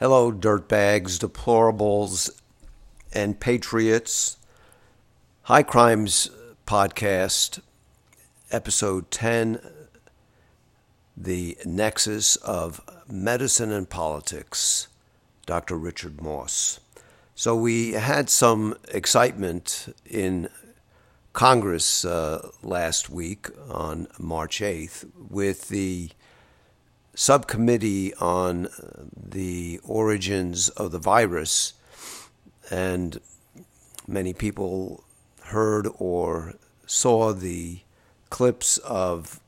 Hello, dirtbags, deplorables, and patriots. High Crimes Podcast, Episode 10 The Nexus of Medicine and Politics, Dr. Richard Moss. So, we had some excitement in Congress uh, last week on March 8th with the subcommittee on the origins of the virus, and many people heard or saw the clips of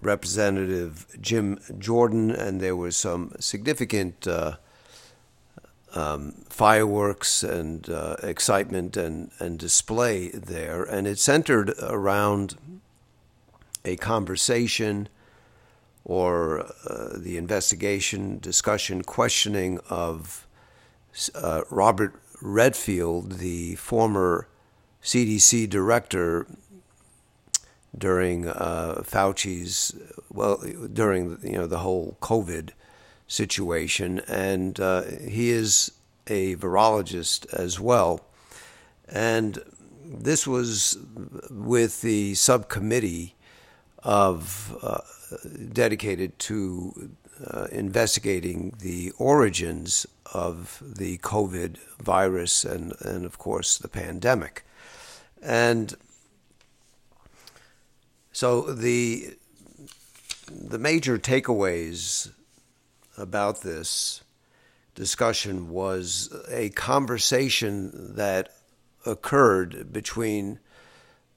Representative Jim Jordan, and there was some significant uh, um, fireworks and uh, excitement and, and display there. And it centered around a conversation or uh, the investigation, discussion, questioning of uh, Robert Redfield, the former CDC director during uh, Fauci's, well, during you know the whole COVID situation, and uh, he is a virologist as well, and this was with the subcommittee of uh, dedicated to uh, investigating the origins of the COVID virus and, and, of course, the pandemic. And so the the major takeaways about this discussion was a conversation that occurred between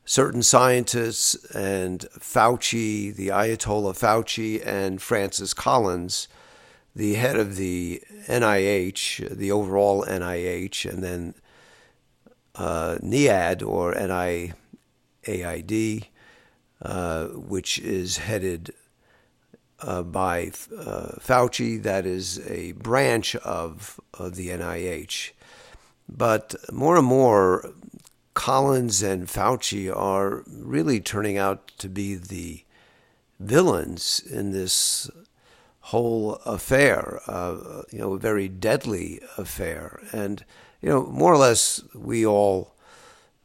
certain scientists and Fauci, the Ayatollah Fauci, and Francis Collins, the head of the NIH, the overall NIH, and then uh, NIAID or NIAID, uh, which is headed uh, by uh, Fauci, that is a branch of, of the NIH. But more and more, Collins and Fauci are really turning out to be the villains in this whole affair, uh, you know, a very deadly affair. And, you know, more or less, we all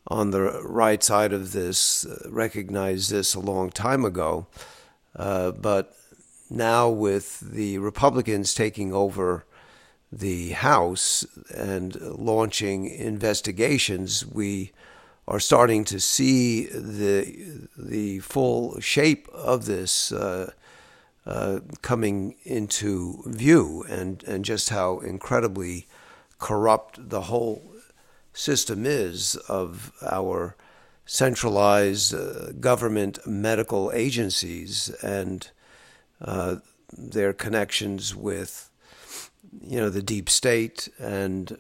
on the right side of this uh, recognized this a long time ago. Uh, but now, with the Republicans taking over the House and launching investigations, we are starting to see the the full shape of this uh, uh, coming into view, and and just how incredibly corrupt the whole system is of our centralized uh, government medical agencies and uh, their connections with you know the deep state and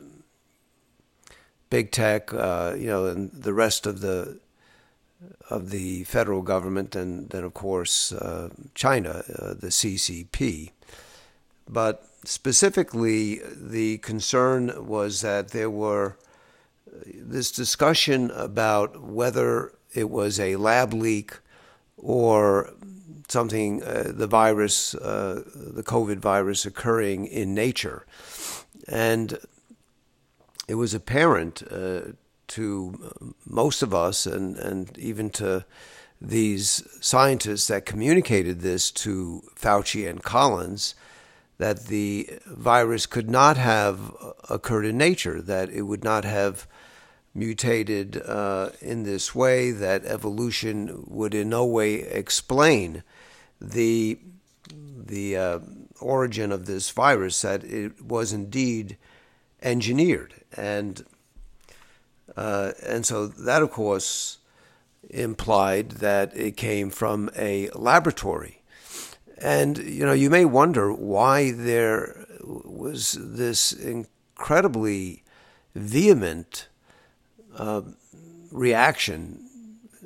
big tech, uh, you know, and the rest of the of the federal government, and then of course uh, China, uh, the CCP. But specifically, the concern was that there were uh, this discussion about whether it was a lab leak or something, uh, the virus, uh, the COVID virus occurring in nature. And it was apparent uh, to most of us and, and even to these scientists that communicated this to Fauci and Collins that the virus could not have occurred in nature, that it would not have mutated uh, in this way, that evolution would in no way explain the the uh, origin of this virus, that it was indeed engineered, and uh, and so that, of course, implied that it came from a laboratory. And you know, you may wonder why there was this incredibly vehement uh, reaction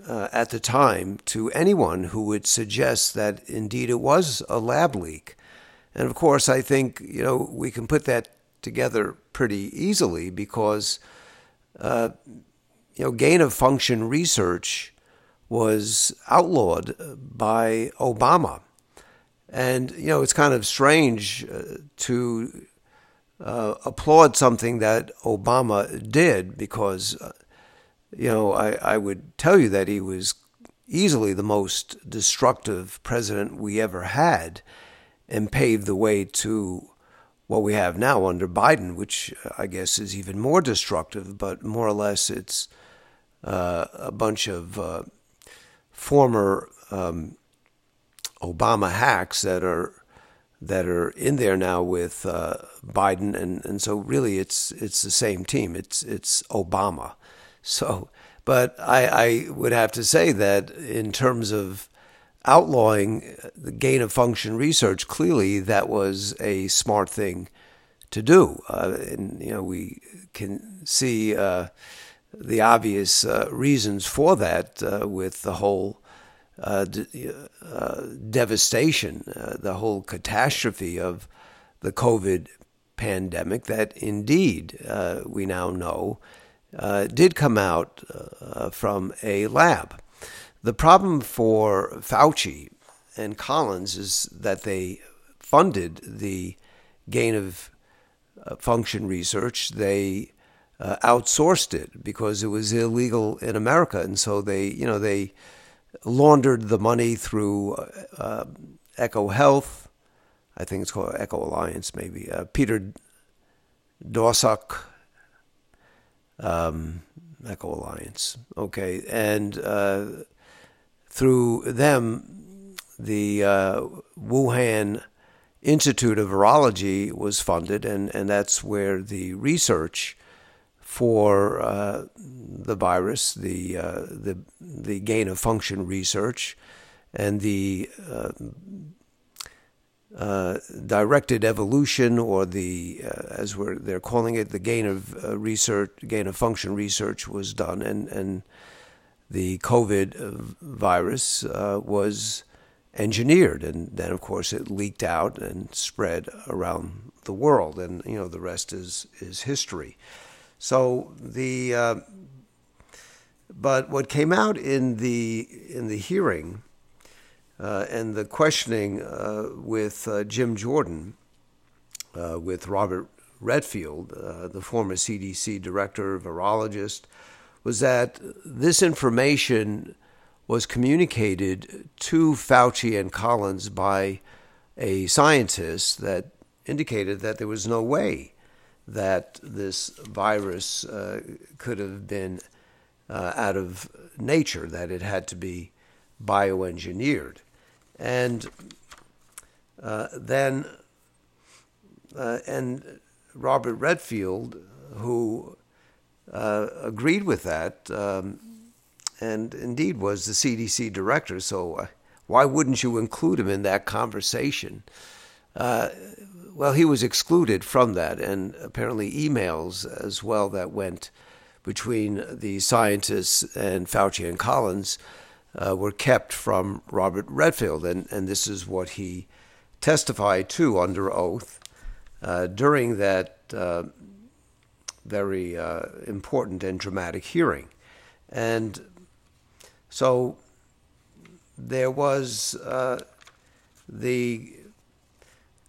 uh, at the time to anyone who would suggest that indeed it was a lab leak. And of course, I think you know we can put that together pretty easily because uh, you know gain of function research was outlawed by Obama, and you know it's kind of strange uh, to uh, applaud something that Obama did because, uh, you know, I, I would tell you that he was easily the most destructive president we ever had and paved the way to what we have now under Biden, which I guess is even more destructive, but more or less it's uh, a bunch of uh, former um, Obama hacks that are that are in there now with uh, Biden, and, and so really it's it's the same team. It's it's Obama. So, but I, I would have to say that in terms of outlawing the gain of function research, clearly that was a smart thing to do. Uh, and, you know, we can see uh, the obvious uh, reasons for that uh, with the whole uh, uh, devastation, the whole catastrophe of the COVID pandemic that indeed we now know did come out from a lab. The problem for Fauci and Collins is that they funded the gain of uh, function research. They uh, outsourced it because it was illegal in America, and so they, you know, they laundered the money through uh, EcoHealth. I think it's called Eco Alliance, maybe. Uh, Peter Daszak, um, Eco Alliance. Okay, and uh, through them, the uh, Wuhan Institute of Virology was funded, and, and that's where the research for uh, the virus, the, uh, the, the gain of function research, and the uh, uh directed evolution, or the uh, as we're, they're calling it, the gain of uh, research, gain of function research was done, and and the COVID virus uh, was engineered, and then of course it leaked out and spread around the world, and you know the rest is is history. So the uh, but what came out in the in the hearing uh, and the questioning uh, with uh, Jim Jordan, uh, with Robert Redfield, the former CDC director, virologist was that this information was communicated to Fauci and Collins by a scientist that indicated that there was no way that this virus uh, could have been uh, out of nature, that it had to be bioengineered. And uh, then, uh, and Robert Redfield, who uh, agreed with that, um, and indeed was the CDC director. So uh, why wouldn't you include him in that conversation? Uh, well, he was excluded from that, and apparently emails as well that went between the scientists and Fauci and Collins uh, were kept from Robert Redfield, and, and this is what he testified to under oath uh, during that uh, very uh, important and dramatic hearing. And so there was uh, the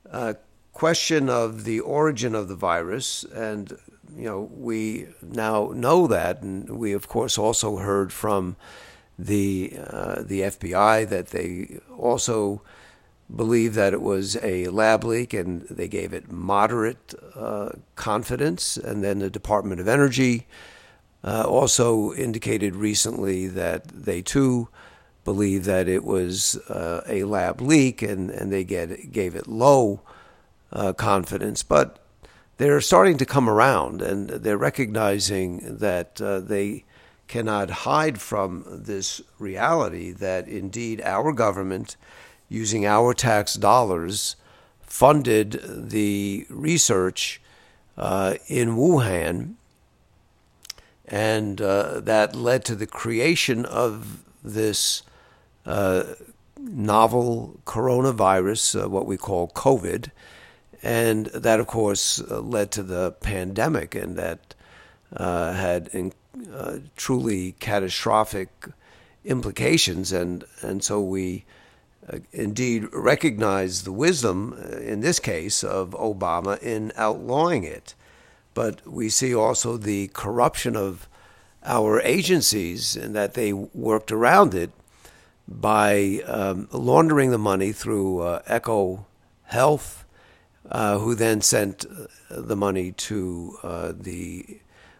uh, question of the origin of the virus, and you know we now know that, and we of course also heard from the uh, the FBI that they also believe that it was a lab leak and they gave it moderate uh, confidence. And then the Department of Energy uh, also indicated recently that they too believe that it was uh, a lab leak and, and they get, gave it low uh, confidence. But they're starting to come around and they're recognizing that uh, they cannot hide from this reality that indeed our government using our tax dollars, funded the research uh, in Wuhan, and uh, that led to the creation of this uh, novel coronavirus, uh, what we call COVID. And that, of course, uh, led to the pandemic, and that uh, had in, truly catastrophic implications. And, and so we indeed recognize the wisdom, uh, in this case, of Obama in outlawing it. But we see also the corruption of our agencies and that they worked around it by um, laundering the money through uh, Echo Health, uh, who then sent uh, the money to uh, the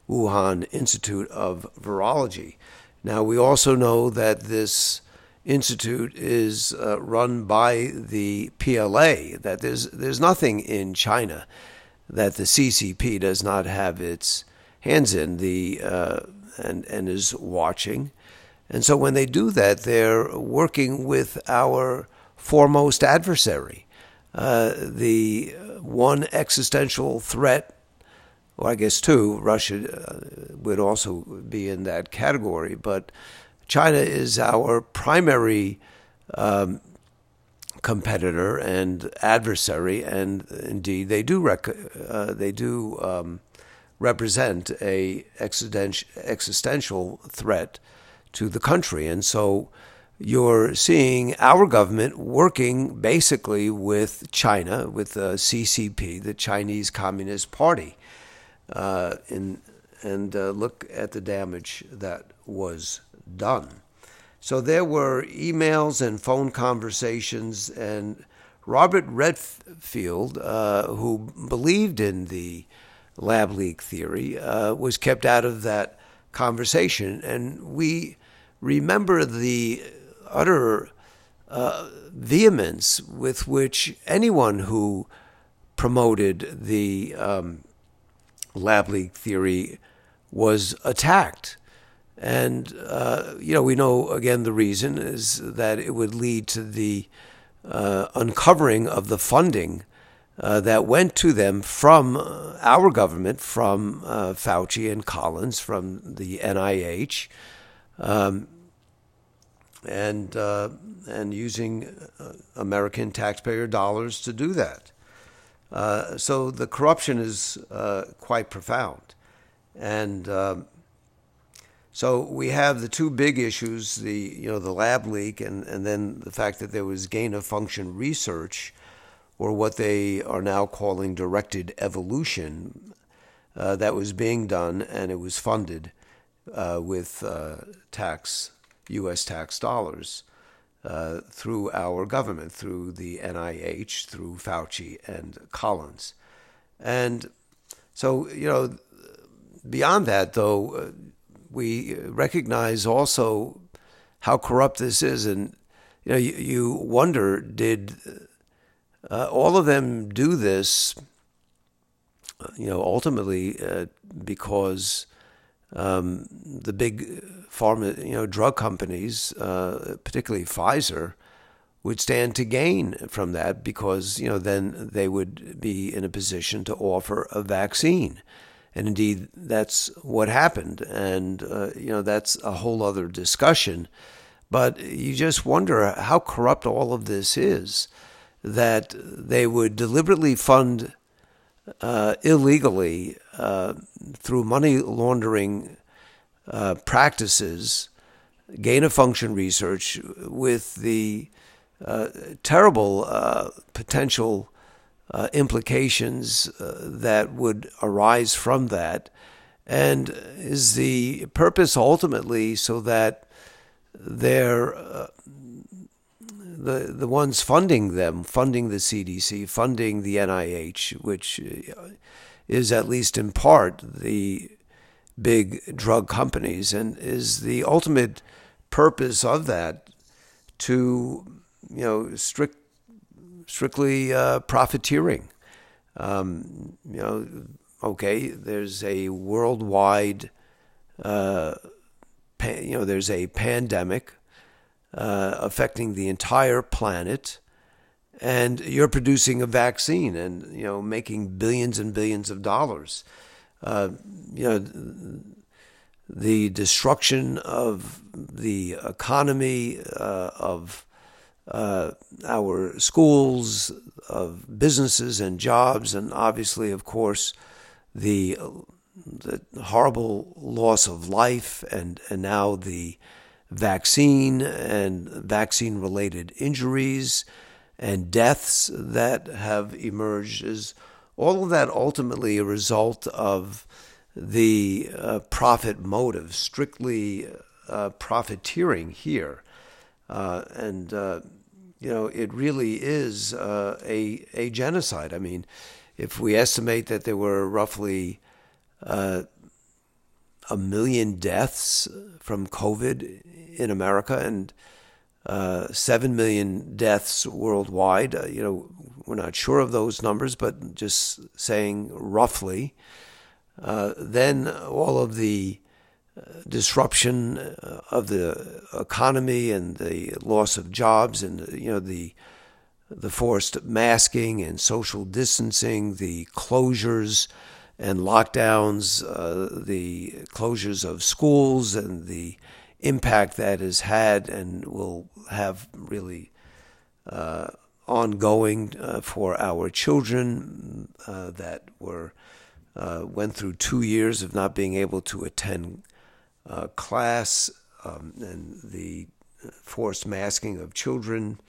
Wuhan Institute of Virology. Now, we also know that this institute is uh, run by the PLA, that there's, there's nothing in China that the CCP does not have its hands in the, uh, and, and is watching. And so when they do that, they're working with our foremost adversary. Uh, the one existential threat, or I guess two, Russia uh, would also be in that category, but China is our primary um, competitor and adversary, and indeed they do rec- uh, they do um, represent a existential existential threat to the country, and so you're seeing our government working basically with China, with the CCP, the Chinese Communist Party, uh, in, and uh, look at the damage that was done. So there were emails and phone conversations, and Robert Redfield, uh, who believed in the lab leak theory, uh, was kept out of that conversation. And we remember the utter uh, vehemence with which anyone who promoted the um, lab leak theory was attacked. And, uh, you know, we know again the reason is that it would lead to the uh, uncovering of the funding uh, that went to them from uh, our government, from uh, Fauci and Collins, from the NIH, um, and uh, and using American taxpayer dollars to do that. so the corruption is quite profound, and um, so we have the two big issues: the you know the lab leak, and and then the fact that there was gain of function research, or what they are now calling directed evolution, uh, that was being done, and it was funded uh, with uh, tax U.S. tax dollars. Uh, through our government, through the NIH, through Fauci and Collins. And so, you know, beyond that, though, uh, we recognize also how corrupt this is, and you know, you, you wonder did uh, all of them do this? Uh, you know, ultimately uh, because um, the big pharma, you know, drug companies, uh, particularly Pfizer, would stand to gain from that because you know then they would be in a position to offer a vaccine and indeed that's what happened. And uh, you know that's a whole other discussion. But you just wonder how corrupt all of this is that they would deliberately fund uh, illegally uh, through money laundering uh, practices gain of function research with the uh, terrible uh, potential uh, implications uh, that would arise from that, and is the purpose ultimately so that they're uh, the the ones funding them, funding the CDC, funding the NIH, which uh, is at least in part the big drug companies, and is the ultimate purpose of that to you know strict strictly uh, profiteering. Um, you know, okay, there's a worldwide, uh, you know, there's a pandemic uh, affecting the entire planet, and you're producing a vaccine and you know making billions and billions of dollars. Uh, you know, the destruction of the economy uh, of uh, our schools, of businesses and jobs, and obviously, of course, the the horrible loss of life, and and now the vaccine and vaccine related injuries and deaths that have emerged is all of that ultimately a result of the uh, profit motive, strictly uh, profiteering here. Uh, and, uh, you know, it really is uh, a, a genocide. I mean, if we estimate that there were roughly uh, a million deaths from COVID in America and uh, 7 million deaths worldwide. Uh, you know, we're not sure of those numbers, but just saying roughly. Then all of the disruption uh, of the economy and the loss of jobs and you know the the forced masking and social distancing, the closures and lockdowns, uh, the closures of schools, and the impact that has had and will have really uh, ongoing uh, for our children uh, that were uh, went through two years of not being able to attend uh, class um, and the forced masking of children.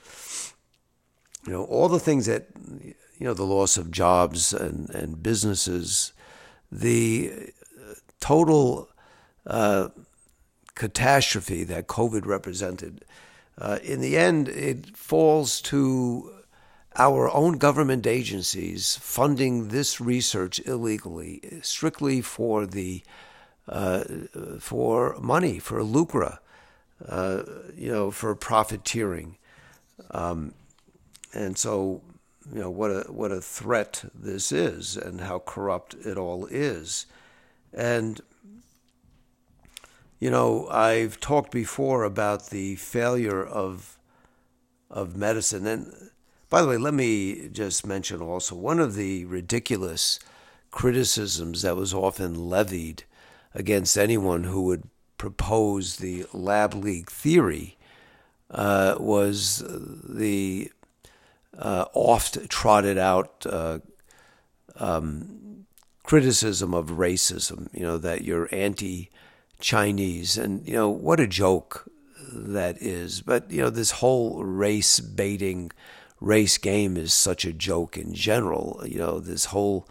You know all the things that you know the loss of jobs and and businesses the total uh, catastrophe that COVID represented, uh, in the end, it falls to our own government agencies funding this research illegally, strictly for the uh, for money, for lucre, uh, you know, for profiteering, um, and so you know what a what a threat this is and how corrupt it all is. And you know I've talked before about the failure of of medicine. And by the way let me just mention also one of the ridiculous criticisms that was often levied against anyone who would propose the lab leak theory uh, was the uh, oft trotted out uh, um, criticism of racism, you know, that you're anti Chinese. And, you know, what a joke that is. But, you know, this whole race baiting, race game is such a joke in general. You know, this whole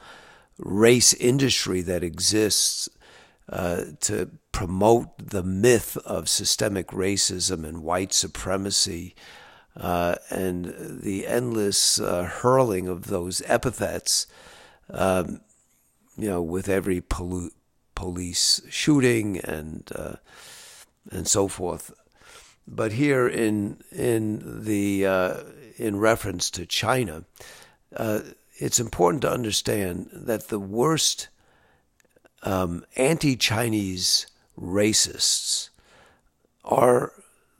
race industry that exists uh, to promote the myth of systemic racism and white supremacy uh, and the endless uh, hurling of those epithets, um, you know, with every polu- police shooting and uh, and so forth. But here in in the in reference to China, it's important to understand that the worst um, anti-Chinese racists are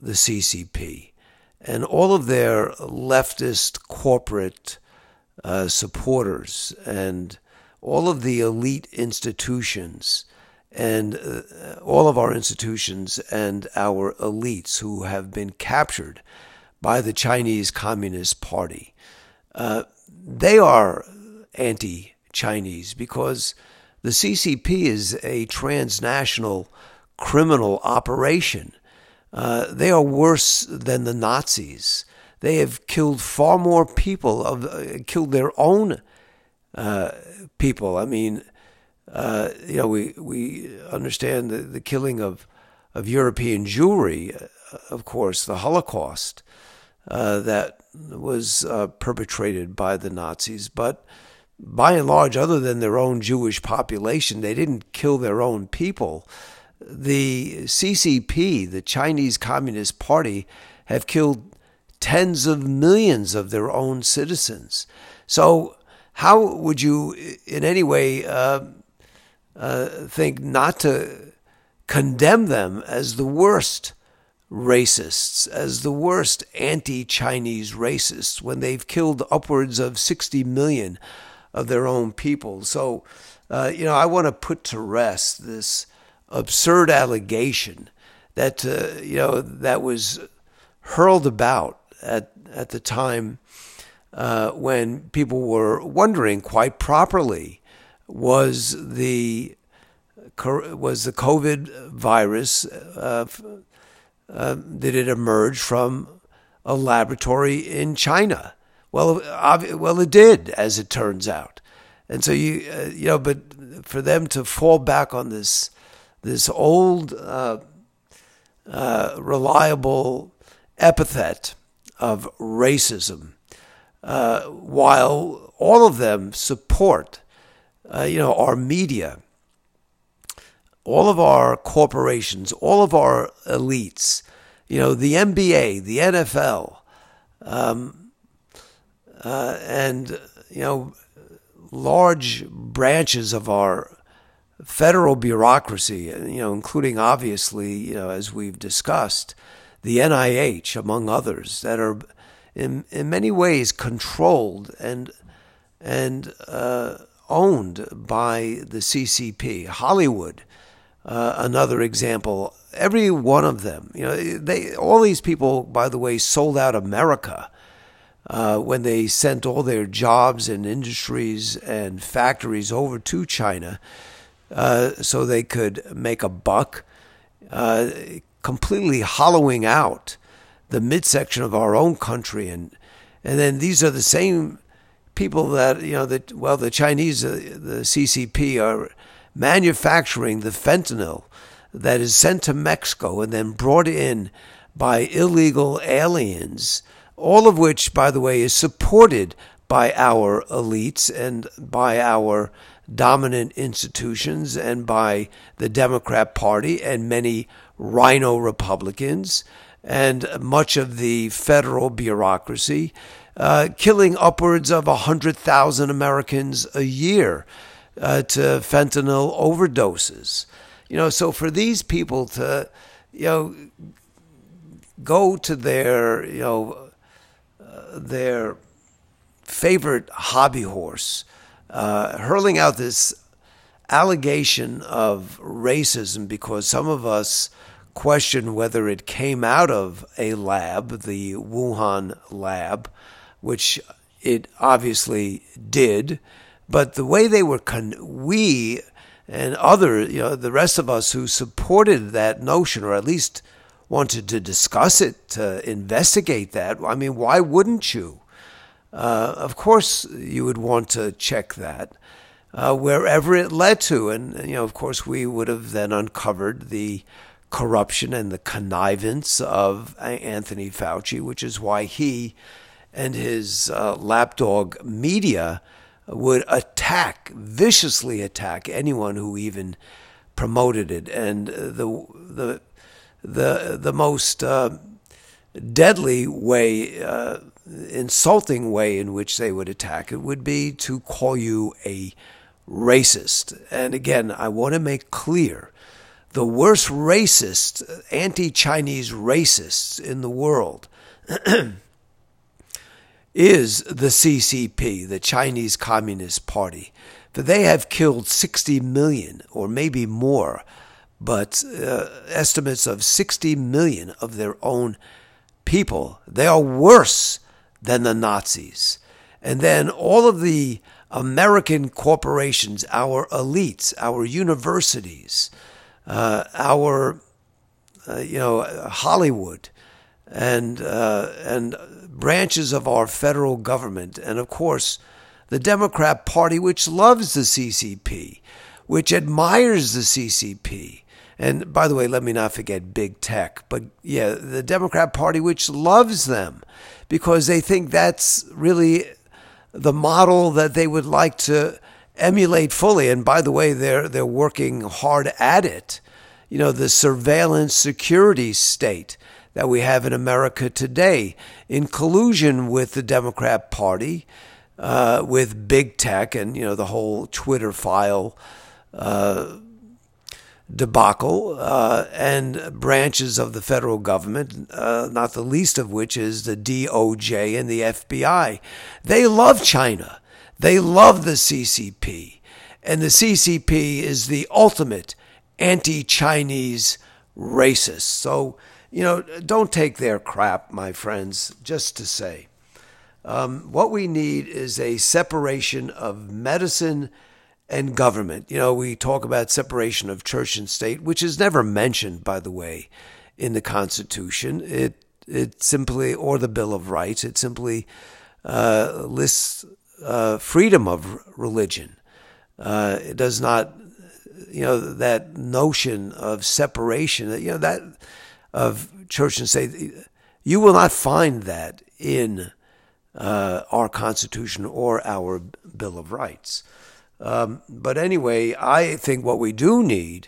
the CCP and all of their leftist corporate uh, supporters and all of the elite institutions and uh, all of our institutions and our elites who have been captured by the Chinese Communist Party. Uh, they are anti Chinese because the CCP is a transnational criminal operation uh, they are worse than the Nazis. They have killed far more people, of uh, killed their own uh, people. I mean, uh, you know, we we understand the, the killing of of European Jewry, uh, of course, the Holocaust that was perpetrated by the Nazis, but by and large, other than their own Jewish population, they didn't kill their own people the CCP, the Chinese Communist Party, have killed tens of millions of their own citizens. So, how would you, in any way, uh, uh, think not to condemn them as the worst racists, as the worst anti Chinese racists, when they've killed upwards of 60 million of their own people? So, uh, you know, I want to put to rest this absurd allegation that uh, you know that was hurled about at at the time uh, when people were wondering quite properly was the was the COVID virus uh, uh, did it emerge from a laboratory in China? Well, well, it did, as it turns out. And so you, uh, you know, but for them to fall back on this, this old, uh, uh, reliable epithet of racism, uh, while all of them support, uh, you know, our media, all of our corporations, all of our elites, you know, the NBA, the NFL, um, uh, and you know, large branches of our federal bureaucracy, you know, including obviously, you know, as we've discussed, the NIH, among others, that are in in many ways controlled and and uh, owned by the CCP. Hollywood, uh, another example. Every one of them, you know, they all these people, by the way, sold out America uh, when they sent all their jobs and industries and factories over to China uh, so they could make a buck, uh, completely hollowing out the midsection of our own country. And, and then these are the same people that, you know, that, well, the Chinese, uh, the CCP, are manufacturing the fentanyl that is sent to Mexico and then brought in by illegal aliens all of which, by the way, is supported by our elites and by our dominant institutions and by the Democrat Party and many RINO Republicans and much of the federal bureaucracy, uh, killing upwards of 100,000 Americans a year uh, to fentanyl overdoses. You know, so for these people to, you know, go to their, you know, their favorite hobby horse, uh, hurling out this allegation of racism because some of us question whether it came out of a lab, the Wuhan lab, which it obviously did. But the way they were, con- we and other, you know, the rest of us who supported that notion, or at least wanted to discuss it, to investigate that, I mean, why wouldn't you? Uh, of course, you would want to check that uh, wherever it led to. And, you know, of course, we would have then uncovered the corruption and the connivance of Anthony Fauci, which is why he and his uh, lapdog media would attack, viciously attack anyone who even promoted it. And the, the the the most uh, deadly way, uh, insulting way in which they would attack it would be to call you a racist. And again, I want to make clear the worst racist, anti Chinese racists in the world is the CCP, the Chinese Communist Party. For they have killed 60 million or maybe more but uh, estimates of 60 million of their own people. They are worse than the Nazis. And then all of the American corporations, our elites, our universities, uh, our uh, you know Hollywood, and uh, and branches of our federal government, and of course the Democrat Party, which loves the CCP, which admires the CCP, and by the way, let me not forget big tech, but yeah, the Democrat Party, which loves them because they think that's really the model that they would like to emulate fully. And by the way, they're, they're working hard at it. You know, the surveillance security state that we have in America today, in collusion with the Democrat Party, uh, with big tech and, you know, the whole Twitter file. Uh, debacle uh, and branches of the federal government, uh, not the least of which is the DOJ and the FBI. They love China. They love the CCP. And the CCP is the ultimate anti Chinese racist. So, you know, don't take their crap, my friends, just to say. Um, what we need is a separation of medicine and government. You know, we talk about separation of church and state, which is never mentioned, by the way, in the Constitution. It it simply, or the Bill of Rights, it simply uh, lists uh, freedom of religion. Uh, it does not, you know, that notion of separation. You know that of church and state. You will not find that in uh, our Constitution or our Bill of Rights. Um, but anyway, I think what we do need,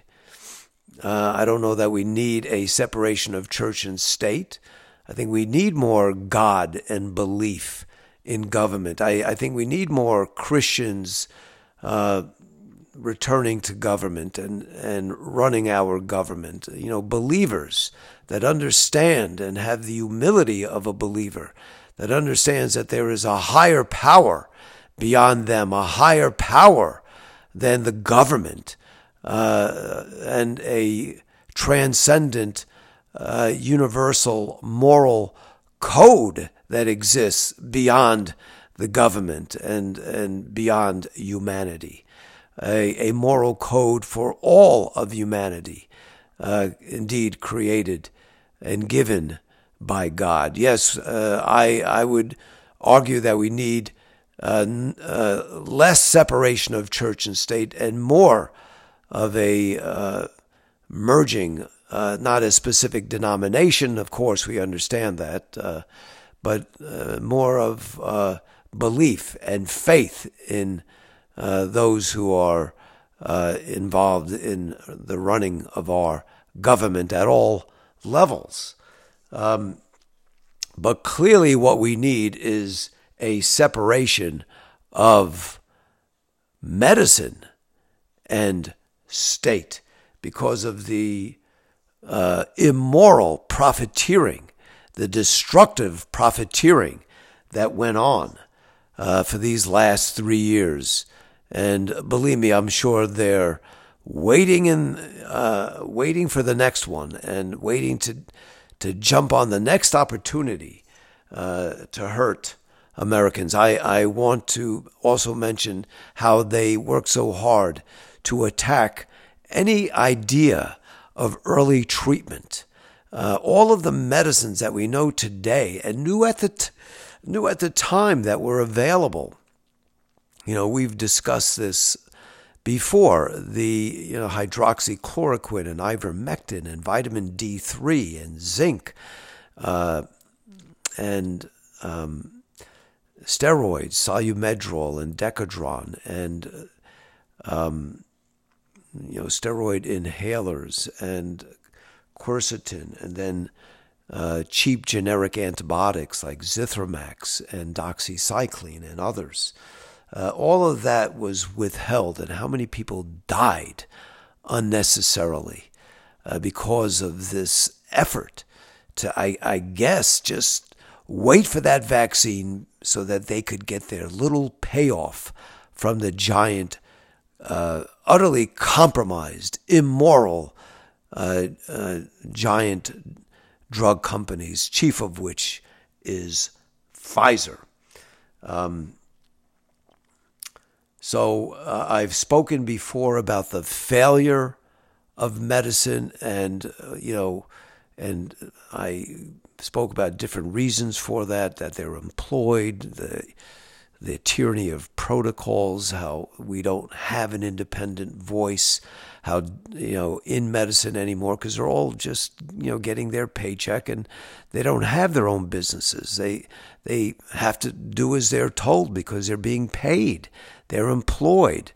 uh, I don't know that we need a separation of church and state. I think we need more God and belief in government. I, I think we need more Christians uh, returning to government and, and running our government. You know, believers that understand and have the humility of a believer, that understands that there is a higher power beyond them, a higher power than the government, uh, and a transcendent, uh, universal moral code that exists beyond the government and, and beyond humanity. A, a moral code for all of humanity, uh, indeed created and given by God. Yes, uh, I, I would argue that we need uh, uh, less separation of church and state and more of a uh, merging, uh, not a specific denomination, of course, we understand that, uh, but uh, more of belief and faith in those who are involved in the running of our government at all levels. Um, but clearly, what we need is a separation of medicine and state because of the uh, immoral profiteering, the destructive profiteering that went on uh, for these last three years. And believe me, I'm sure they're waiting in, uh, waiting for the next one and waiting to to jump on the next opportunity uh, to hurt Americans. I, I want to also mention how they work so hard to attack any idea of early treatment. Uh, all of the medicines that we know today and knew at the t- knew at the time that were available. You know, we've discussed this before. The you know hydroxychloroquine and ivermectin and vitamin D3 and zinc uh, and um, steroids, Solu-Medrol and Decadron, and um, you know steroid inhalers and quercetin, and then uh, cheap generic antibiotics like Zithromax and doxycycline and others. Uh, all of that was withheld, and how many people died unnecessarily uh, because of this effort to, I, I guess, just wait for that vaccine so that they could get their little payoff from the giant, uh, utterly compromised, immoral, uh, uh, giant drug companies, chief of which is Pfizer. Um, so uh, I've spoken before about the failure of medicine, and uh, you know, and I spoke about different reasons for that, that they're employed, the the tyranny of protocols, how we don't have an independent voice, how you know in medicine anymore because they're all just you know getting their paycheck and they don't have their own businesses. They they have to do as they're told because they're being paid. They're employed.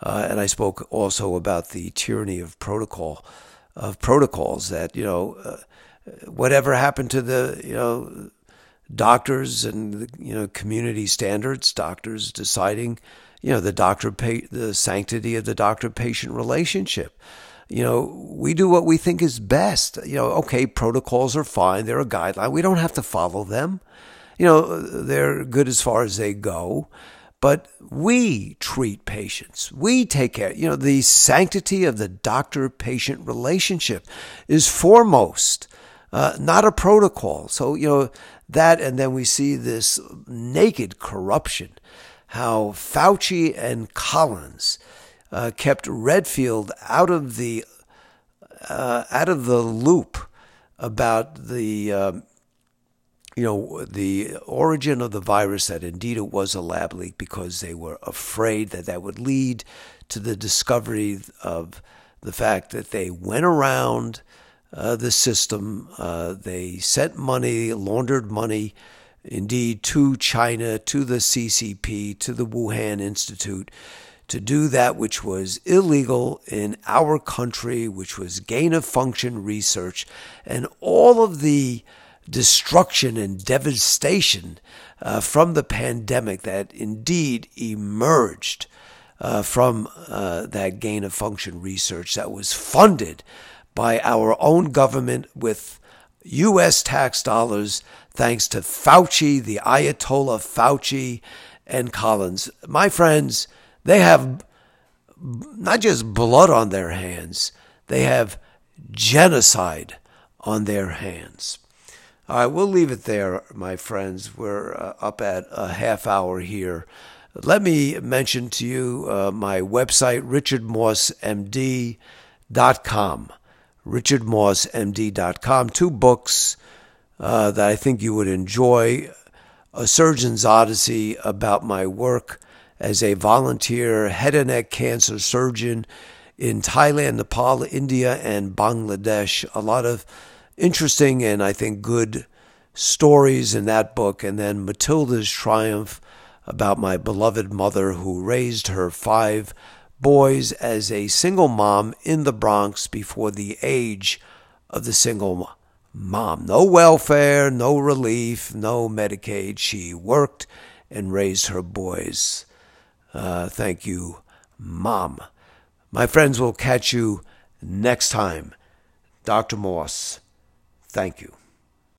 Uh, and I spoke also about the tyranny of protocol of protocols that you know uh, whatever happened to the you know doctors and you know community standards doctors deciding you know the doctor the sanctity of the doctor patient relationship. You know we do what we think is best. You know okay protocols are fine. They're a guideline we don't have to follow them. You know they're good as far as they go. But we treat patients. We take care. You know, the sanctity of the doctor patient relationship is foremost uh, not a protocol. So, you know, that, and then we see this naked corruption, how Fauci and Collins uh, kept Redfield out of the uh, out of the loop about the um, you know the origin of the virus that indeed it was a lab leak because they were afraid that that would lead to the discovery of the fact that they went around uh, the system, uh, they sent money, laundered money, indeed, to China, to the CCP, to the Wuhan Institute to do that which was illegal in our country, which was gain of function research, and all of the destruction and devastation uh, from the pandemic that indeed emerged uh, from uh, that gain of function research that was funded by our own government with U.S. tax dollars, thanks to Fauci, the Ayatollah Fauci, and Collins. My friends, they have not just blood on their hands, they have genocide on their hands. All right, we'll leave it there, my friends. We're uh, up at a half hour here. Let me mention to you uh, my website, richardmossmd.com. richardmossmd.com. Two books uh, that I think you would enjoy A Surgeon's Odyssey about my work as a volunteer head and neck cancer surgeon in Thailand, Nepal, India, and Bangladesh. A lot of interesting and I think good stories in that book. And then Matilda's Triumph about my beloved mother who raised her five boys as a single mom in the Bronx before the age of the single mom. No welfare, no relief, no Medicaid. She worked and raised her boys. Uh, thank you, Mom. My friends will catch you next time. Dr. Moss, thank you.